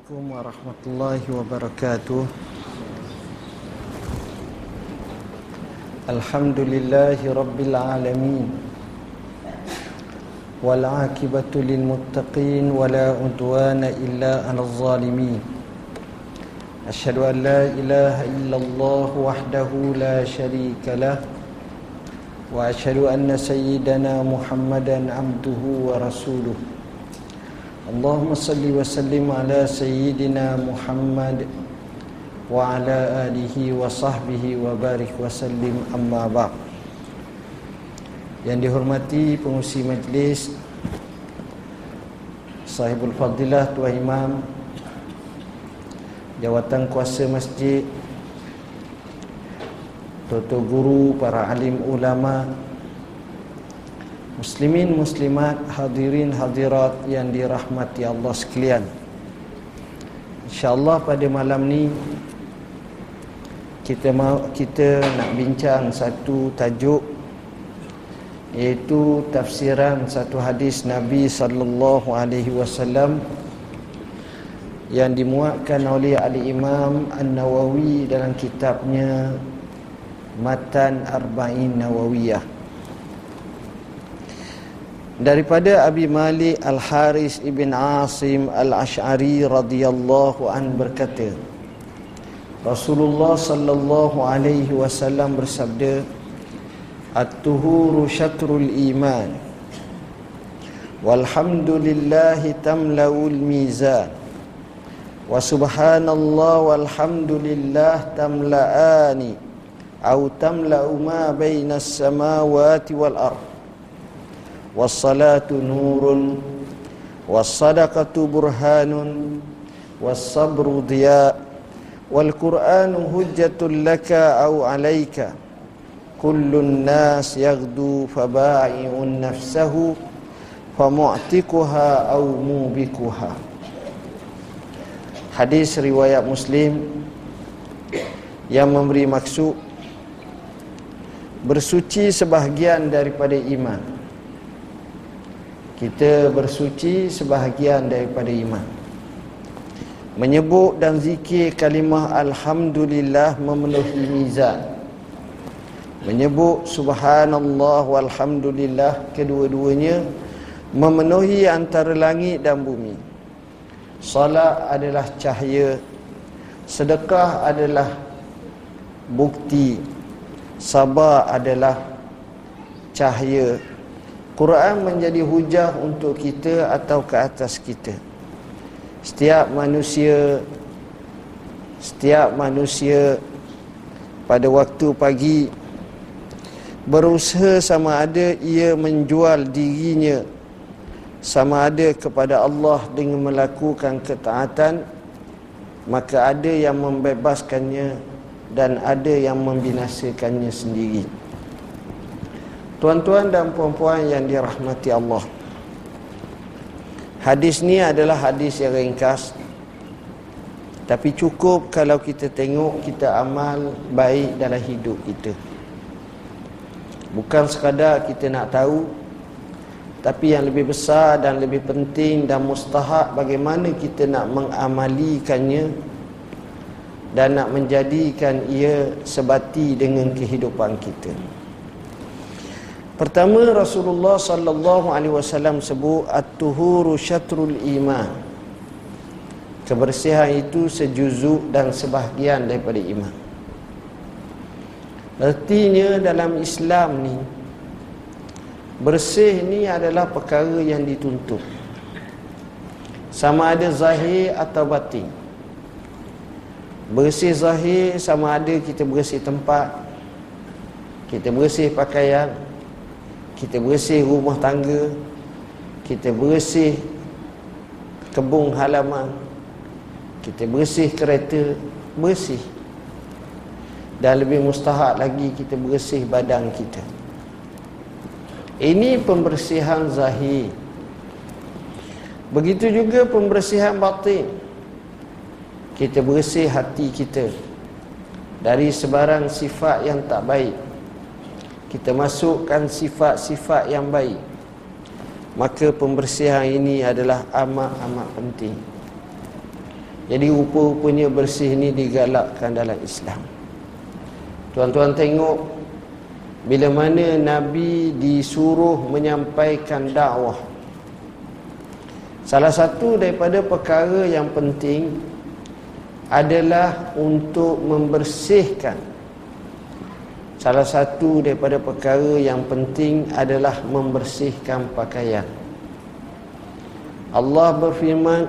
Assalamualaikum warahmatullahi wabarakatuh. Alhamdulillahi rabbil alamin. Wal akibatu lil muttaqin Wala udwana illa anal zalimin. Ashadu an la ilaha illallah wahdahu la sharika lah. Wa ashadu anna sayyidana muhammadan amduhu wa rasuluh. اللهم صل وسلم على سيدنا محمد وعلى آله وصحبه وبارك وسلم أما بعد yang dihormati pengusi majlis Sahibul Fadilah Tuan Imam Jawatan Kuasa Masjid Toto Guru, para alim ulama Muslimin, muslimat, hadirin, hadirat yang dirahmati Allah sekalian. InsyaAllah pada malam ni kita mau kita nak bincang satu tajuk iaitu tafsiran satu hadis Nabi sallallahu alaihi wasallam yang dimuatkan oleh Ali Imam An-Nawawi dalam kitabnya Matan Arba'in Nawawiyah daripada Abi Malik Al-Haris Ibn Asim Al-Ash'ari radhiyallahu an berkata Rasulullah sallallahu alaihi wasallam bersabda At-tuhuru syatrul iman. Walhamdulillahi tamla'ul mizan. Wa subhanallah walhamdulillah tamla'ani. Au tamla'u ma bainas samawati wal ardh والصلاة نور والصدقة برهان والصبر ضياء والقرآن هجة لك أو عليك كل الناس يغدو فبائع نفسه فمعتقها أو موبكها Hadis riwayat Muslim yang memberi maksud bersuci sebahagian daripada iman kita bersuci sebahagian daripada iman. Menyebut dan zikir kalimah alhamdulillah memenuhi mizan. Menyebut subhanallah walhamdulillah kedua-duanya memenuhi antara langit dan bumi. Salat adalah cahaya sedekah adalah bukti sabar adalah cahaya Quran menjadi hujah untuk kita atau ke atas kita. Setiap manusia setiap manusia pada waktu pagi berusaha sama ada ia menjual dirinya sama ada kepada Allah dengan melakukan ketaatan maka ada yang membebaskannya dan ada yang membinasakannya sendiri. Tuan-tuan dan puan-puan yang dirahmati Allah. Hadis ni adalah hadis yang ringkas. Tapi cukup kalau kita tengok kita amal baik dalam hidup kita. Bukan sekadar kita nak tahu Tapi yang lebih besar dan lebih penting dan mustahak Bagaimana kita nak mengamalikannya Dan nak menjadikan ia sebati dengan kehidupan kita Pertama Rasulullah sallallahu alaihi wasallam sebut at-tuhuru syatrul iman. Kebersihan itu sejuzuk dan sebahagian daripada iman. Artinya dalam Islam ni bersih ni adalah perkara yang dituntut. Sama ada zahir atau batin. Bersih zahir sama ada kita bersih tempat, kita bersih pakaian, kita bersih rumah tangga. Kita bersih kebun halaman. Kita bersih kereta. Bersih. Dan lebih mustahak lagi kita bersih badan kita. Ini pembersihan zahir. Begitu juga pembersihan batin. Kita bersih hati kita dari sebarang sifat yang tak baik kita masukkan sifat-sifat yang baik maka pembersihan ini adalah amat-amat penting Jadi rupa-rupanya bersih ni digalakkan dalam Islam. Tuan-tuan tengok bila mana Nabi disuruh menyampaikan dakwah. Salah satu daripada perkara yang penting adalah untuk membersihkan. Salah satu daripada perkara yang penting adalah membersihkan pakaian. Allah berfirman,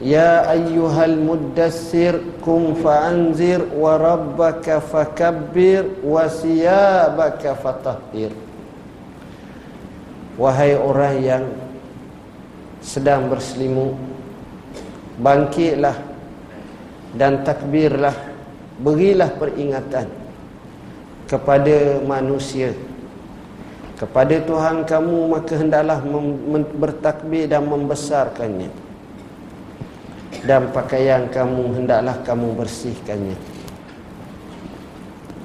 Ya ayyuhal muddassir kum fa'anzir wa rabbaka fakabbir wa siyabaka fatahhir Wahai orang yang sedang berselimut bangkitlah dan takbirlah berilah peringatan kepada manusia. Kepada Tuhan kamu maka hendaklah bertakbir dan membesarkannya. Dan pakaian kamu hendaklah kamu bersihkannya.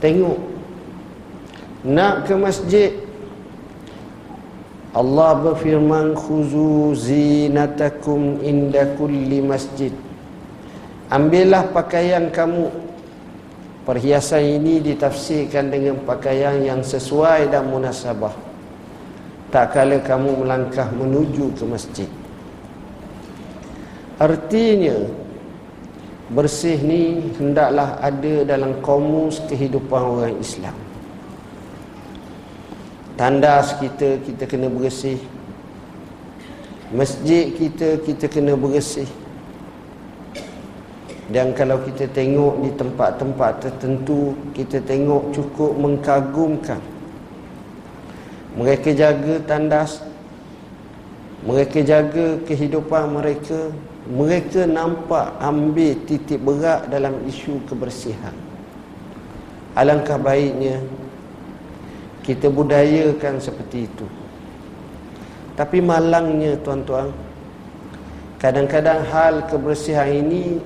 Tengok nak ke masjid? Allah berfirman khuzu zinatakum inda kulli masjid. Ambillah pakaian kamu perhiasan ini ditafsirkan dengan pakaian yang sesuai dan munasabah tak kala kamu melangkah menuju ke masjid Artinya bersih ni hendaklah ada dalam komus kehidupan orang Islam. Tandas kita kita kena bersih. Masjid kita kita kena bersih. Dan kalau kita tengok di tempat-tempat tertentu kita tengok cukup mengkagumkan. Mereka jaga tandas mereka jaga kehidupan mereka mereka nampak ambil titik berat dalam isu kebersihan alangkah baiknya kita budayakan seperti itu tapi malangnya tuan-tuan kadang-kadang hal kebersihan ini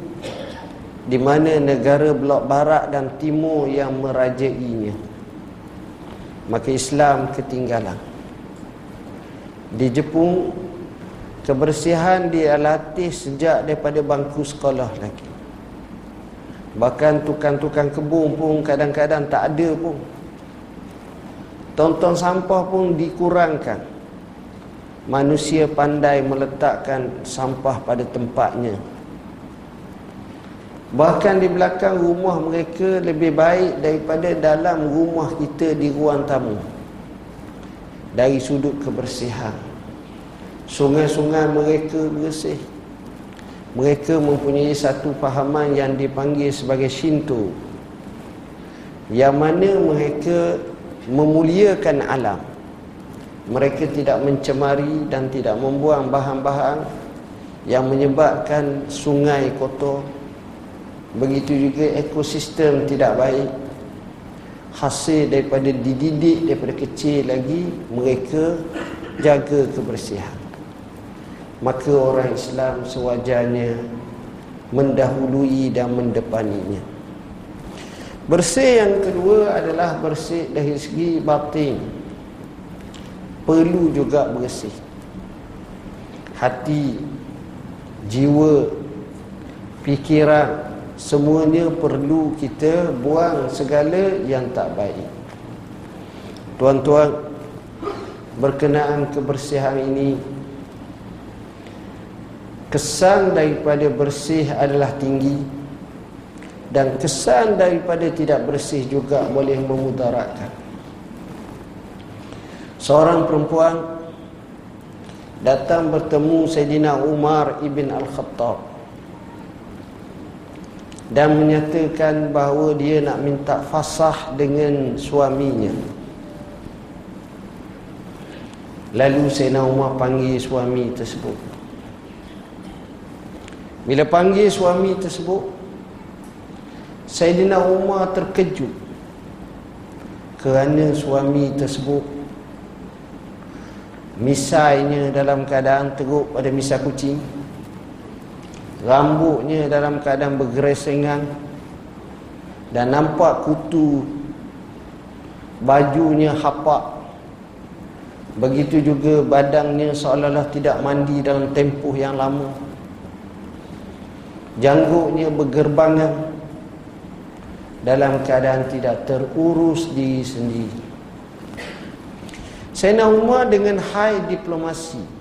di mana negara blok barat dan timur yang merajainya maka Islam ketinggalan di Jepun Kebersihan dia latih sejak daripada bangku sekolah lagi. Bahkan tukang-tukang kebun pun kadang-kadang tak ada pun. Tonton sampah pun dikurangkan. Manusia pandai meletakkan sampah pada tempatnya. Bahkan di belakang rumah mereka lebih baik daripada dalam rumah kita di ruang tamu. Dari sudut kebersihan. Sungai-sungai mereka bersih Mereka mempunyai satu fahaman yang dipanggil sebagai Shinto Yang mana mereka memuliakan alam Mereka tidak mencemari dan tidak membuang bahan-bahan Yang menyebabkan sungai kotor Begitu juga ekosistem tidak baik. Hasil daripada dididik daripada kecil lagi Mereka jaga kebersihan. Maka orang Islam sewajarnya mendahului dan mendepaninya. Bersih yang kedua adalah bersih dari segi batin. Perlu juga bersih. Hati jiwa fikiran semuanya perlu kita buang segala yang tak baik. Tuan-tuan berkenaan kebersihan ini kesan daripada bersih adalah tinggi dan kesan daripada tidak bersih juga boleh memudaratkan. Seorang perempuan datang bertemu Sayyidina Umar ibn Al-Khattab dan menyatakan bahawa dia nak minta fasah dengan suaminya. Lalu Sayyidina Umar panggil suami tersebut. Bila panggil suami tersebut Sayyidina Umar terkejut Kerana suami tersebut Misainya dalam keadaan teruk pada misai kucing Rambutnya dalam keadaan bergeresengan Dan nampak kutu. Bajunya hapak. Begitu juga badannya seolah-olah tidak mandi dalam tempoh yang lama. Jangguknya bergerbangan. Dalam keadaan tidak terurus diri sendiri. Sayyidina Umar dengan high diplomasi.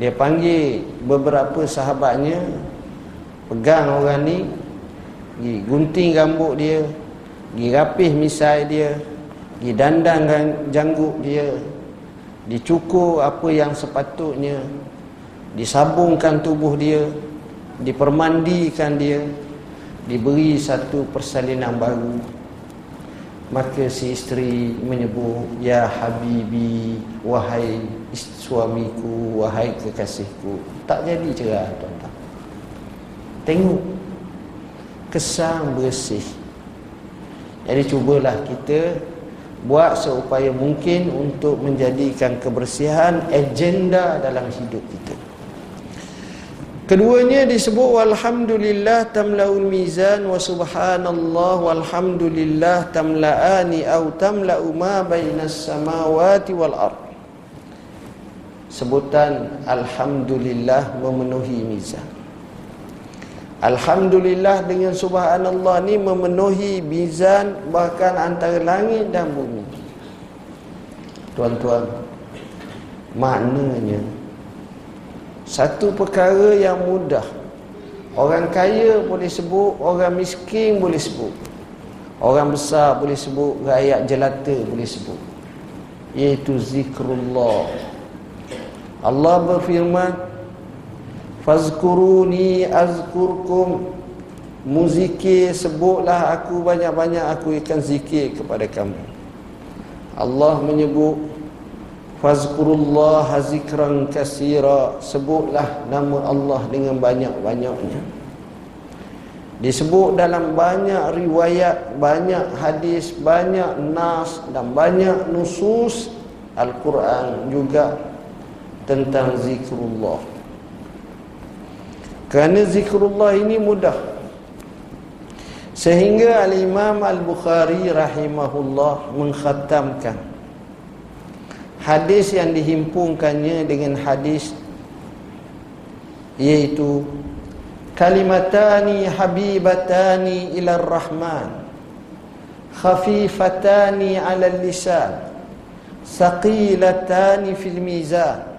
Dia panggil beberapa sahabatnya pegang orang ni, pergi gunting rambut dia, pergi rapih misai dia, pergi dandan janggut dia, dicukur apa yang sepatutnya, disabungkan tubuh dia, dipermandikan dia, diberi satu persalinan baru. Maka si isteri menyebut ya habibi wahai suamiku wahai kekasihku. Tak jadi cerah tuan-tuan. Tengok. Kesan bersih. Jadi cubalah kita buat seupaya mungkin untuk menjadikan kebersihan agenda dalam hidup kita. Keduanya disebut walhamdulillah tamlaul mizan wa subhanallah walhamdulillah tamlaani au tamlau ma bainas samawati wal ard. Sebutan alhamdulillah memenuhi mizan. Alhamdulillah dengan subhanallah ni memenuhi mizan bahkan antara langit dan bumi. Tuan-tuan, maknanya satu perkara yang mudah Orang kaya boleh sebut Orang miskin boleh sebut Orang besar boleh sebut Rakyat jelata boleh sebut Iaitu zikrullah Allah berfirman Fazkuruni azkurkum. Muzikir sebutlah aku banyak-banyak Aku akan zikir kepada kamu. Allah menyebut Fazkurullah zikran kasira Sebutlah nama Allah dengan banyak-banyaknya. Disebut dalam banyak riwayat Banyak hadis, banyak nas Dan banyak nusus Al-Quran juga Tentang zikrullah. Kerana zikrullah ini mudah. Sehingga Al-Imam Al-Bukhari Rahimahullah Mengkhatamkan hadis yang dihimpunkannya dengan hadis yaitu kalimatani habibatani ila rahman khafifatani ala lisan saqilatani fil mizan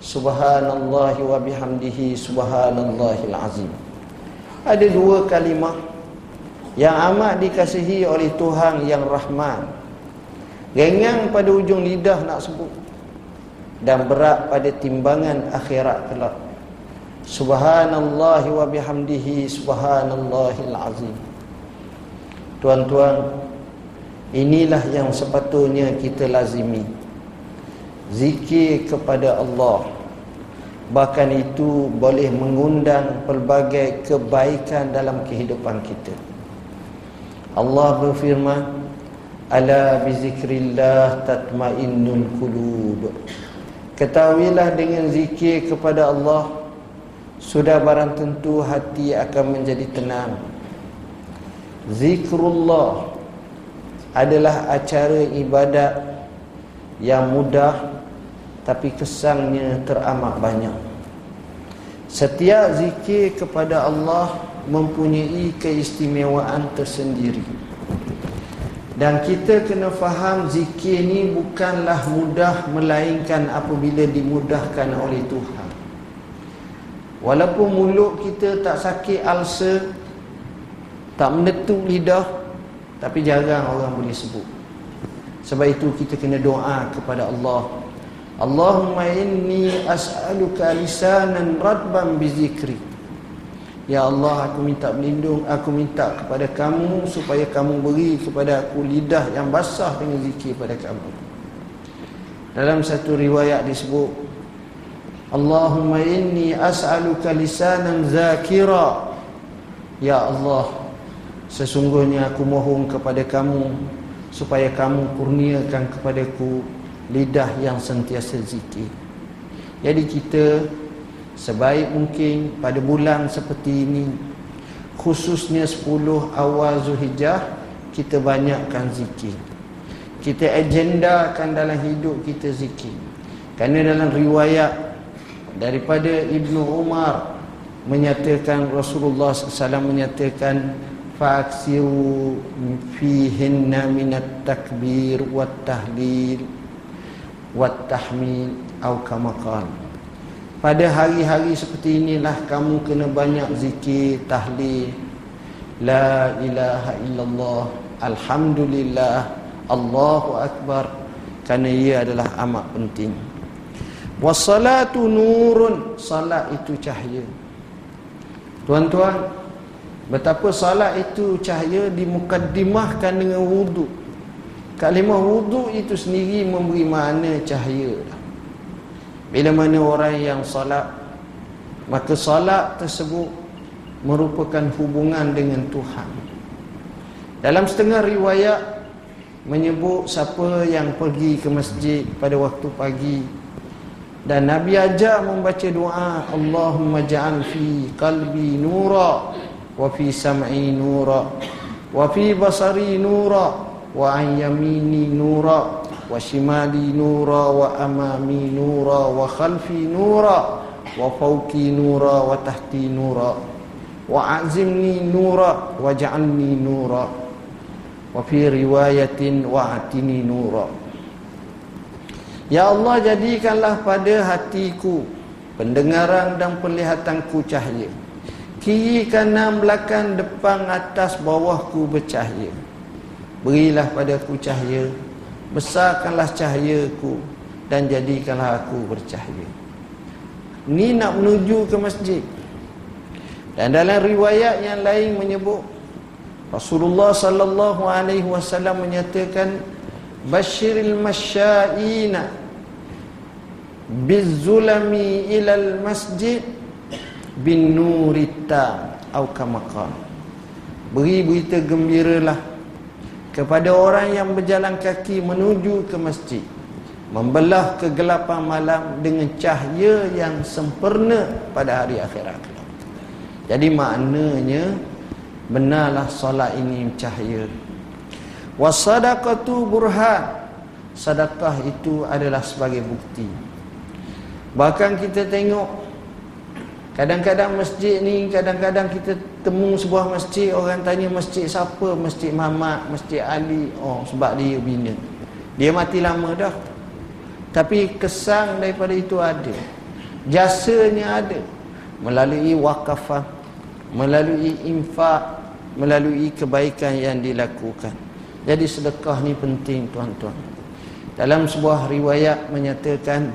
subhanallah wa bihamdihi subhanallahil azim. Ada dua kalimah yang amat dikasihi oleh Tuhan yang rahman. Gengang pada ujung lidah nak sebut Dan berat pada timbangan akhirat kelak. Subhanallah wa bihamdihi subhanallahil azim. Tuan-tuan Inilah yang sepatutnya kita lazimi Zikir kepada Allah. Bahkan itu boleh mengundang pelbagai kebaikan dalam kehidupan kita. Allah berfirman ala bizikrillah tatmainnul qulub. Ketahuilah dengan zikir kepada Allah sudah barang tentu hati akan menjadi tenang. Zikrullah adalah acara ibadat yang mudah tapi kesannya teramat banyak setiap zikir kepada Allah mempunyai keistimewaan tersendiri dan kita kena faham zikir ni bukanlah mudah melainkan apabila dimudahkan oleh Tuhan. Walaupun mulut kita tak sakit ulcer, tak menetuk lidah, tapi jarang orang boleh sebut. Sebab itu kita kena doa kepada Allah. Allahumma inni as'aluka lisanan radban bizikri. Ya Allah aku minta berlindung Aku minta kepada kamu Supaya kamu beri kepada aku lidah yang basah Dengan zikir pada kamu Dalam satu riwayat disebut Allahumma inni as'aluka lisanan zakira Ya Allah Sesungguhnya aku mohon kepada kamu Supaya kamu kurniakan kepadaku Lidah yang sentiasa zikir. Jadi kita sebaik mungkin pada bulan seperti ini khususnya 10 awal Zulhijjah kita banyakkan zikir. Kita agendakan dalam hidup kita zikir. Kerana dalam riwayat daripada Ibnu Umar menyatakan Rasulullah SAW menyatakan fa'aksiru fihinna minat takbir wat tahlil wat tahmid atau kamakal pada hari-hari seperti inilah kamu kena banyak zikir tahlil. La ilaha illallah alhamdulillah Allahu akbar. Kerana ia adalah amat penting. Wassalatu nurun salat itu cahaya. Tuan-tuan, betapa salat itu cahaya dimukaddimahkan dengan wuduk. Kalimah wuduk itu sendiri memberi makna cahaya. Bila mana orang yang salat, maka salat tersebut merupakan hubungan dengan Tuhan. Dalam setengah riwayat menyebut siapa yang pergi ke masjid pada waktu pagi dan Nabi ajar membaca doa Allahumma ja'al fi qalbi nura wa fi sam'i nura wa fi basari nura wa an yamini nura wa shimali nura wa amami nura wa khalfi nura wa fawqi nura wa tahti nura wa azimni nura wa ja'alni nura wa fi riwayatin wa atini nura Ya Allah jadikanlah pada hatiku pendengaran dan penglihatanku cahaya. Kiri kanan belakang depan atas bawahku bercahaya. Berilah padaku cahaya. Besarkanlah cahayaku dan jadikanlah aku bercahaya. Ni nak menuju ke masjid. Dan dalam riwayat yang lain menyebut Rasulullah sallallahu alaihi wasallam menyatakan basyiril masyaina bizulami ilal masjid bin nurita atau kamakan beri berita gembiralah kepada orang yang berjalan kaki menuju ke masjid membelah kegelapan malam dengan cahaya yang sempurna pada hari akhirat. Jadi maknanya benarlah solat ini cahaya. Wasadaqatu burhan. Sedekah itu adalah sebagai bukti. Bahkan kita tengok Kadang-kadang masjid ni Kadang-kadang kita temu sebuah masjid Orang tanya masjid siapa? Masjid Muhammad, Masjid Ali. Oh sebab dia bina. Dia mati lama dah. Tapi kesan daripada itu ada. Jasanya ada. Melalui wakafah Melalui infak Melalui kebaikan yang dilakukan. Jadi sedekah ni penting tuan-tuan. Dalam sebuah riwayat menyatakan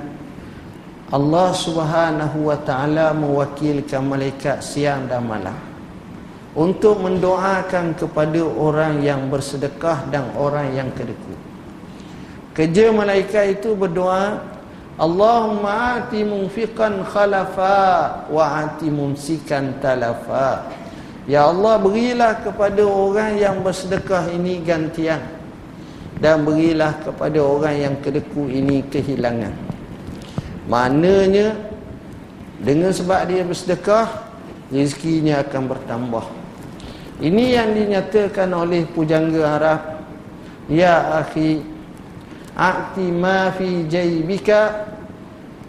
Allah subhanahu wa ta'ala mewakilkan malaikat siang dan malam untuk mendoakan kepada orang yang bersedekah dan orang yang kedeku kerja malaikat itu berdoa Allahumma ati munfiqan khalafa wa ati mumsikan talafa. Ya Allah berilah kepada orang yang bersedekah ini gantian dan berilah kepada orang yang kedeku ini kehilangan. Maknanya dengan sebab dia bersedekah rezekinya akan bertambah. Ini yang dinyatakan oleh pujangga Arab. Ya akhi, a'ti ma fi jaybika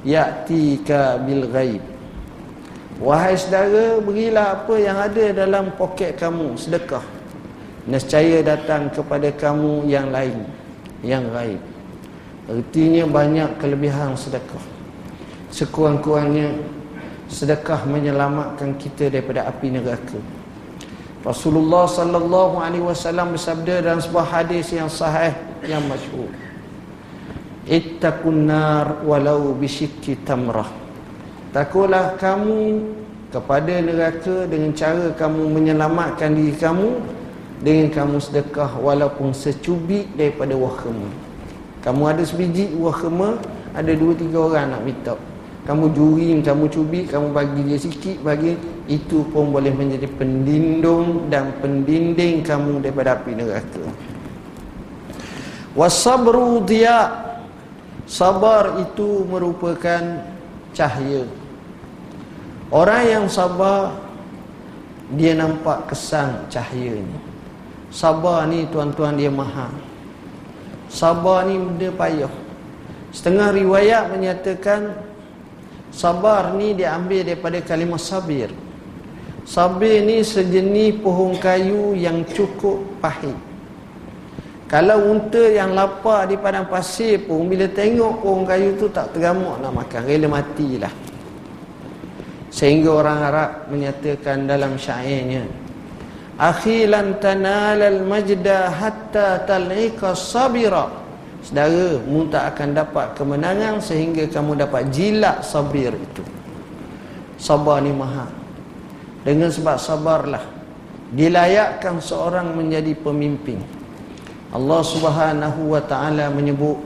ya'tika bil ghaib. Wahai saudara, berilah apa yang ada dalam poket kamu, sedekah. Nescaya datang kepada kamu yang lain, yang gaib. Artinya banyak kelebihan sedekah sekurang-kurangnya sedekah menyelamatkan kita daripada api neraka. Rasulullah sallallahu alaihi wasallam bersabda dalam sebuah hadis yang sahih yang masyhur. Ittaqun nar walau bisyikki tamrah. Takutlah kamu kepada neraka dengan cara kamu menyelamatkan diri kamu dengan kamu sedekah walaupun secubit daripada wahkema. Kamu ada sebiji wahkema, ada dua tiga orang nak minta kamu juri, kamu cubit, kamu bagi dia sikit, bagi itu pun boleh menjadi pendindung dan pendinding kamu daripada api neraka. Wasabru dia sabar itu merupakan cahaya. Orang yang sabar dia nampak kesan cahaya. Sabar ni tuan-tuan dia mahal. Sabar ni benda payah. Setengah riwayat menyatakan Sabar ni diambil daripada kalimah sabir Sabir ni sejenis pohon kayu yang cukup pahit. Kalau unta yang lapar di padang pasir pun bila tengok pohon kayu tu tak teramuk nak makan, rela matilah. Sehingga orang Arab menyatakan dalam syairnya, "Akhi lan tanalal majda hatta tal'iqa sabira." Saudara, mu tak akan dapat kemenangan sehingga kamu dapat jilat sabir itu. Sabar ni mahal. Dengan sebab sabarlah. Dilayakkan seorang menjadi pemimpin. Allah Subhanahu wa taala menyebut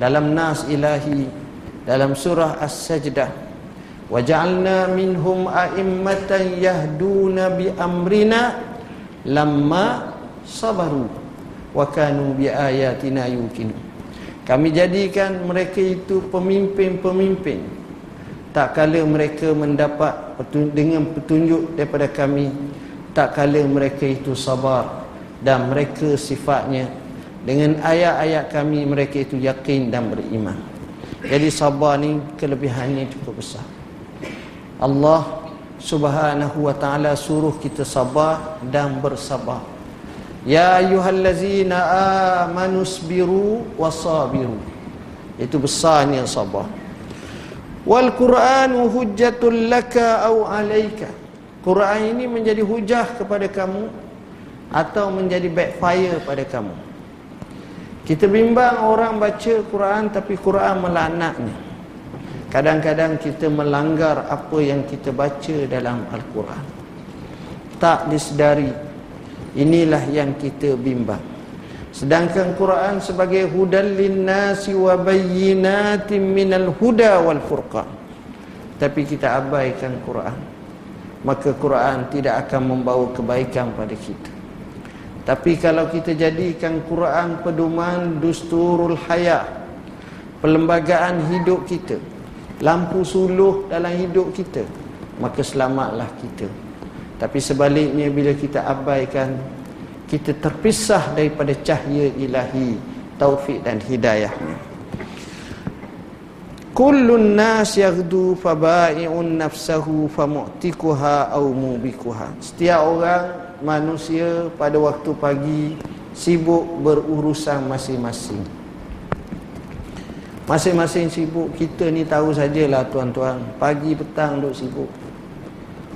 dalam nas ilahi dalam surah As-Sajdah waja'alna minhum a'immatan yahduna bi amrina lamma sabaru wa kanu bi ayatina yuqinu kami jadikan mereka itu pemimpin-pemimpin tak kala mereka mendapat dengan petunjuk daripada kami tak kala mereka itu sabar. Dan mereka sifatnya dengan ayat-ayat kami mereka itu yakin dan beriman. Jadi sabar ni kelebihannya cukup besar. Allah subhanahu wa ta'ala suruh kita sabar dan bersabar. Ya ayuhallazina amanu sabiru wasabiru. Itu besarnya sabar Wal Qur'anu hujjatul laka au alaika. Quran ini menjadi hujah kepada kamu atau menjadi backfire pada kamu. Kita bimbang orang baca Quran tapi Quran melaknatnya. Kadang-kadang kita melanggar apa yang kita baca dalam Al-Quran. Tak disedari. Inilah yang kita bimbang. Sedangkan Quran sebagai hudal linnasi wa bayyinatin minal huda wal furqan. Tapi kita abaikan Quran. Maka Quran tidak akan membawa kebaikan pada kita. Tapi kalau kita jadikan Quran pedoman dusturul hayat, perlembagaan hidup kita, lampu suluh dalam hidup kita, maka selamatlah kita. Tapi sebaliknya bila kita abaikan kita terpisah daripada cahaya ilahi taufik dan hidayahnya. Kullun nas yaghdu fabai'un nafsahu famu'tikuha aw mubikuha setiap orang manusia pada waktu pagi sibuk berurusan masing-masing. Masing-masing sibuk kita ni tahu sajalah tuan-tuan. Pagi petang duk sibuk.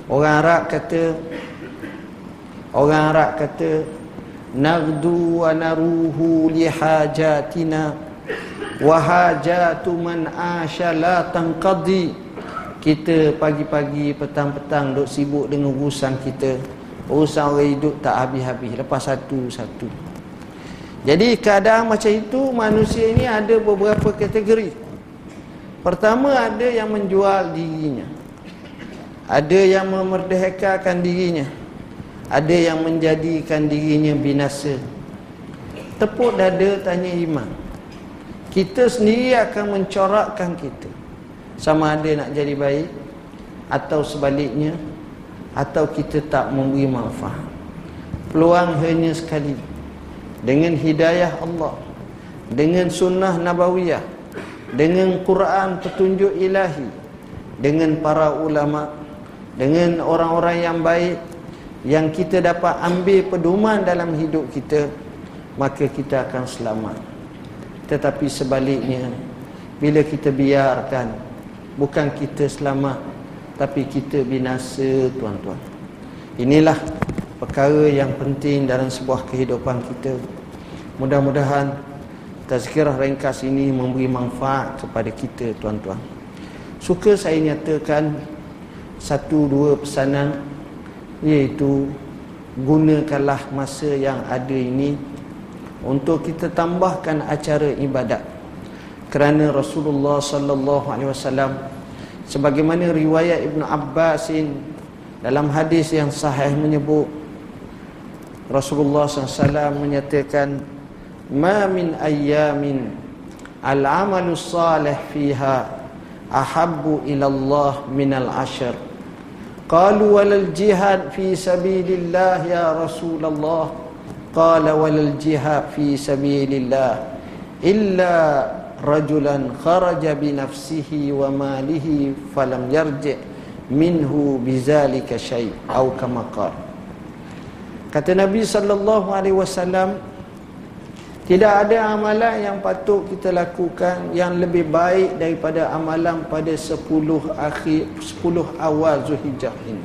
Orang Arab kata orang Arab kata naruhu lihajatina wa hajatu man asha la tanqadi kita pagi-pagi petang-petang duk sibuk dengan urusan kita. Urusan orang hidup tak habis-habis. Lepas satu-satu jadi keadaan macam itu manusia ini ada beberapa kategori. Pertama ada yang menjual dirinya. Ada yang memerdekakan dirinya ada yang menjadikan dirinya binasa. Tepuk dada tanya iman kita sendiri akan mencorakkan kita. Sama ada nak jadi baik atau sebaliknya atau kita tak memberi manfaat. Peluang hanya sekali. Dengan hidayah Allah dengan sunnah nabawiyah dengan Quran petunjuk ilahi dengan para ulama dengan orang-orang yang baik yang kita dapat ambil pedoman dalam hidup kita maka kita akan selamat. Tetapi sebaliknya bila kita biarkan bukan kita selamat tapi kita binasa tuan-tuan. Inilah perkara yang penting dalam sebuah kehidupan kita. Mudah-mudahan tazkirah ringkas ini memberi manfaat kepada kita tuan-tuan. Suka saya nyatakan satu dua pesanan iaitu gunakanlah masa yang ada ini untuk kita tambahkan acara ibadat. Kerana Rasulullah sallallahu alaihi wasallam sebagaimana riwayat Ibn Abbasin dalam hadis yang sahih menyebut Rasulullah SAW menyatakan ma min ayyamin al-amalu salih fiha ahabbu ila Allah min al-ashr Qalu walal jihad fi sabilillah ya Rasulullah. Qala walal jihad fi sabilillah. Illa rajulan kharaja bi nafsihi wa malihi falam yarji' minhu bizalika syai' au kama Kata Nabi sallallahu alaihi wasallam tidak ada amalan yang patut kita lakukan yang lebih baik daripada amalan pada 10 akhir 10 awal Zulhijjah ini.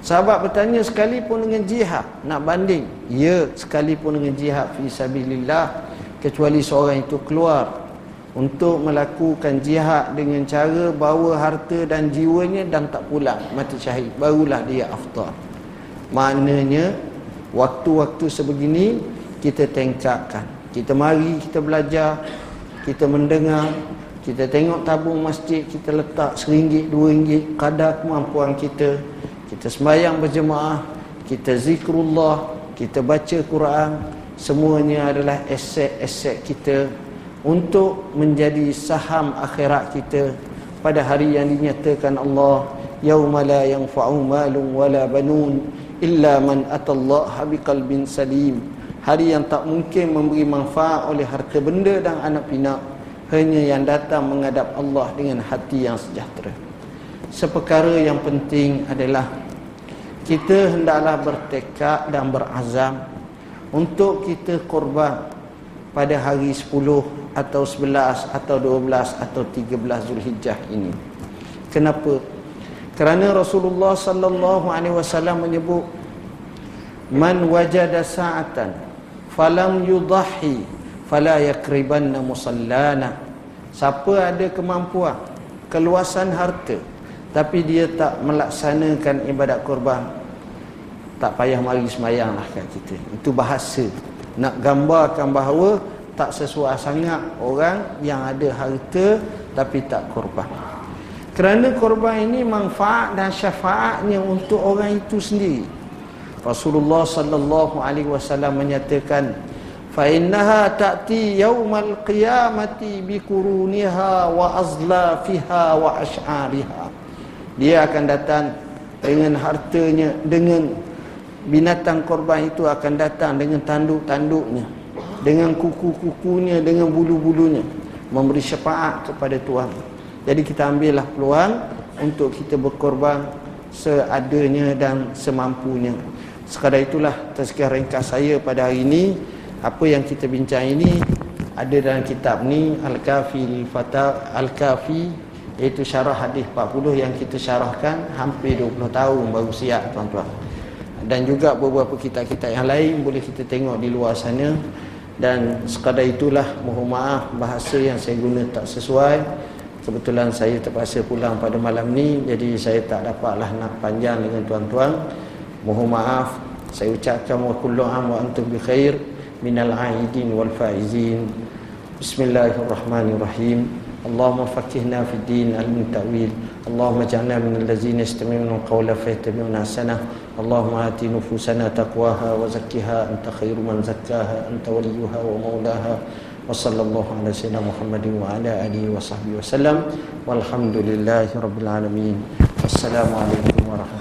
Sahabat bertanya sekalipun dengan jihad nak banding. Ya, sekalipun dengan jihad fi sabilillah kecuali seorang itu keluar untuk melakukan jihad dengan cara bawa harta dan jiwanya dan tak pulang mati syahid barulah dia afdal maknanya waktu-waktu sebegini kita tingkatkan kita mari kita belajar kita mendengar kita tengok tabung masjid kita letak seringgit dua ringgit kadar kemampuan kita. Kita sembahyang berjemaah kita zikrullah kita baca Quran semuanya adalah aset-aset kita untuk menjadi saham akhirat kita. Pada hari yang dinyatakan Allah yauma la yanfa'u malun wala banun illa man atallaha biqalbin salim hari yang tak mungkin memberi manfaat oleh harta benda dan anak pinak hanya yang datang menghadap Allah dengan hati yang sejahtera seperkara yang penting adalah kita hendaklah bertekad dan berazam untuk kita korban pada hari 10 atau 11 atau 12 atau 13 Zulhijjah ini. Kenapa? Kerana Rasulullah sallallahu alaihi wasallam menyebut man wajada sa'atan falam yudahi fala yakribanna musallana. Siapa ada kemampuan, keluasan harta tapi dia tak melaksanakan ibadat korban tak payah mari semayanglah kat kita. Itu bahasa nak gambarkan bahawa tak sesuai sangat orang yang ada harta tapi tak korban kerana korban ini manfaat dan syafaatnya untuk orang itu sendiri Rasulullah sallallahu alaihi wasallam menyatakan fa innaha ta'ti yaumal qiyamati bi quruniha wa azlafiha wa ash'ariha. Dia akan datang dengan hartanya dengan binatang korban itu akan datang dengan tanduk-tanduknya dengan kuku-kukunya dengan bulu-bulunya memberi syafaat kepada Tuhan. Jadi kita ambillah peluang untuk kita berkorban seadanya dan semampunya sekadar itulah tazkiyah ringkas saya pada hari ini. Apa yang kita bincang ini ada dalam kitab ni Al-Kafi Al-Kafi iaitu syarah hadis 40 yang kita syarahkan hampir 20 tahun baru siap tuan-tuan. Dan juga beberapa kitab-kitab yang lain boleh kita tengok di luar sana. Dan sekadar itulah mohon maaf bahasa yang saya guna tak sesuai. Kebetulan saya terpaksa pulang pada malam ni jadi saya tak dapatlah nak panjang dengan tuan-tuan mohon maaf saya ucapkan wa kullu am wa antum bi khair minal aidin wal faizin bismillahirrahmanirrahim اللهم فقهنا في الدين علم التأويل اللهم اجعلنا من الذين يستمعون القول فيتبعون أحسنه اللهم آت نفوسنا تقواها وزكها أنت خير من زكاها أنت وليها ومولاها وصلى الله على سيدنا محمد وعلى آله وصحبه وسلم والحمد لله رب العالمين السلام عليكم ورحمة الله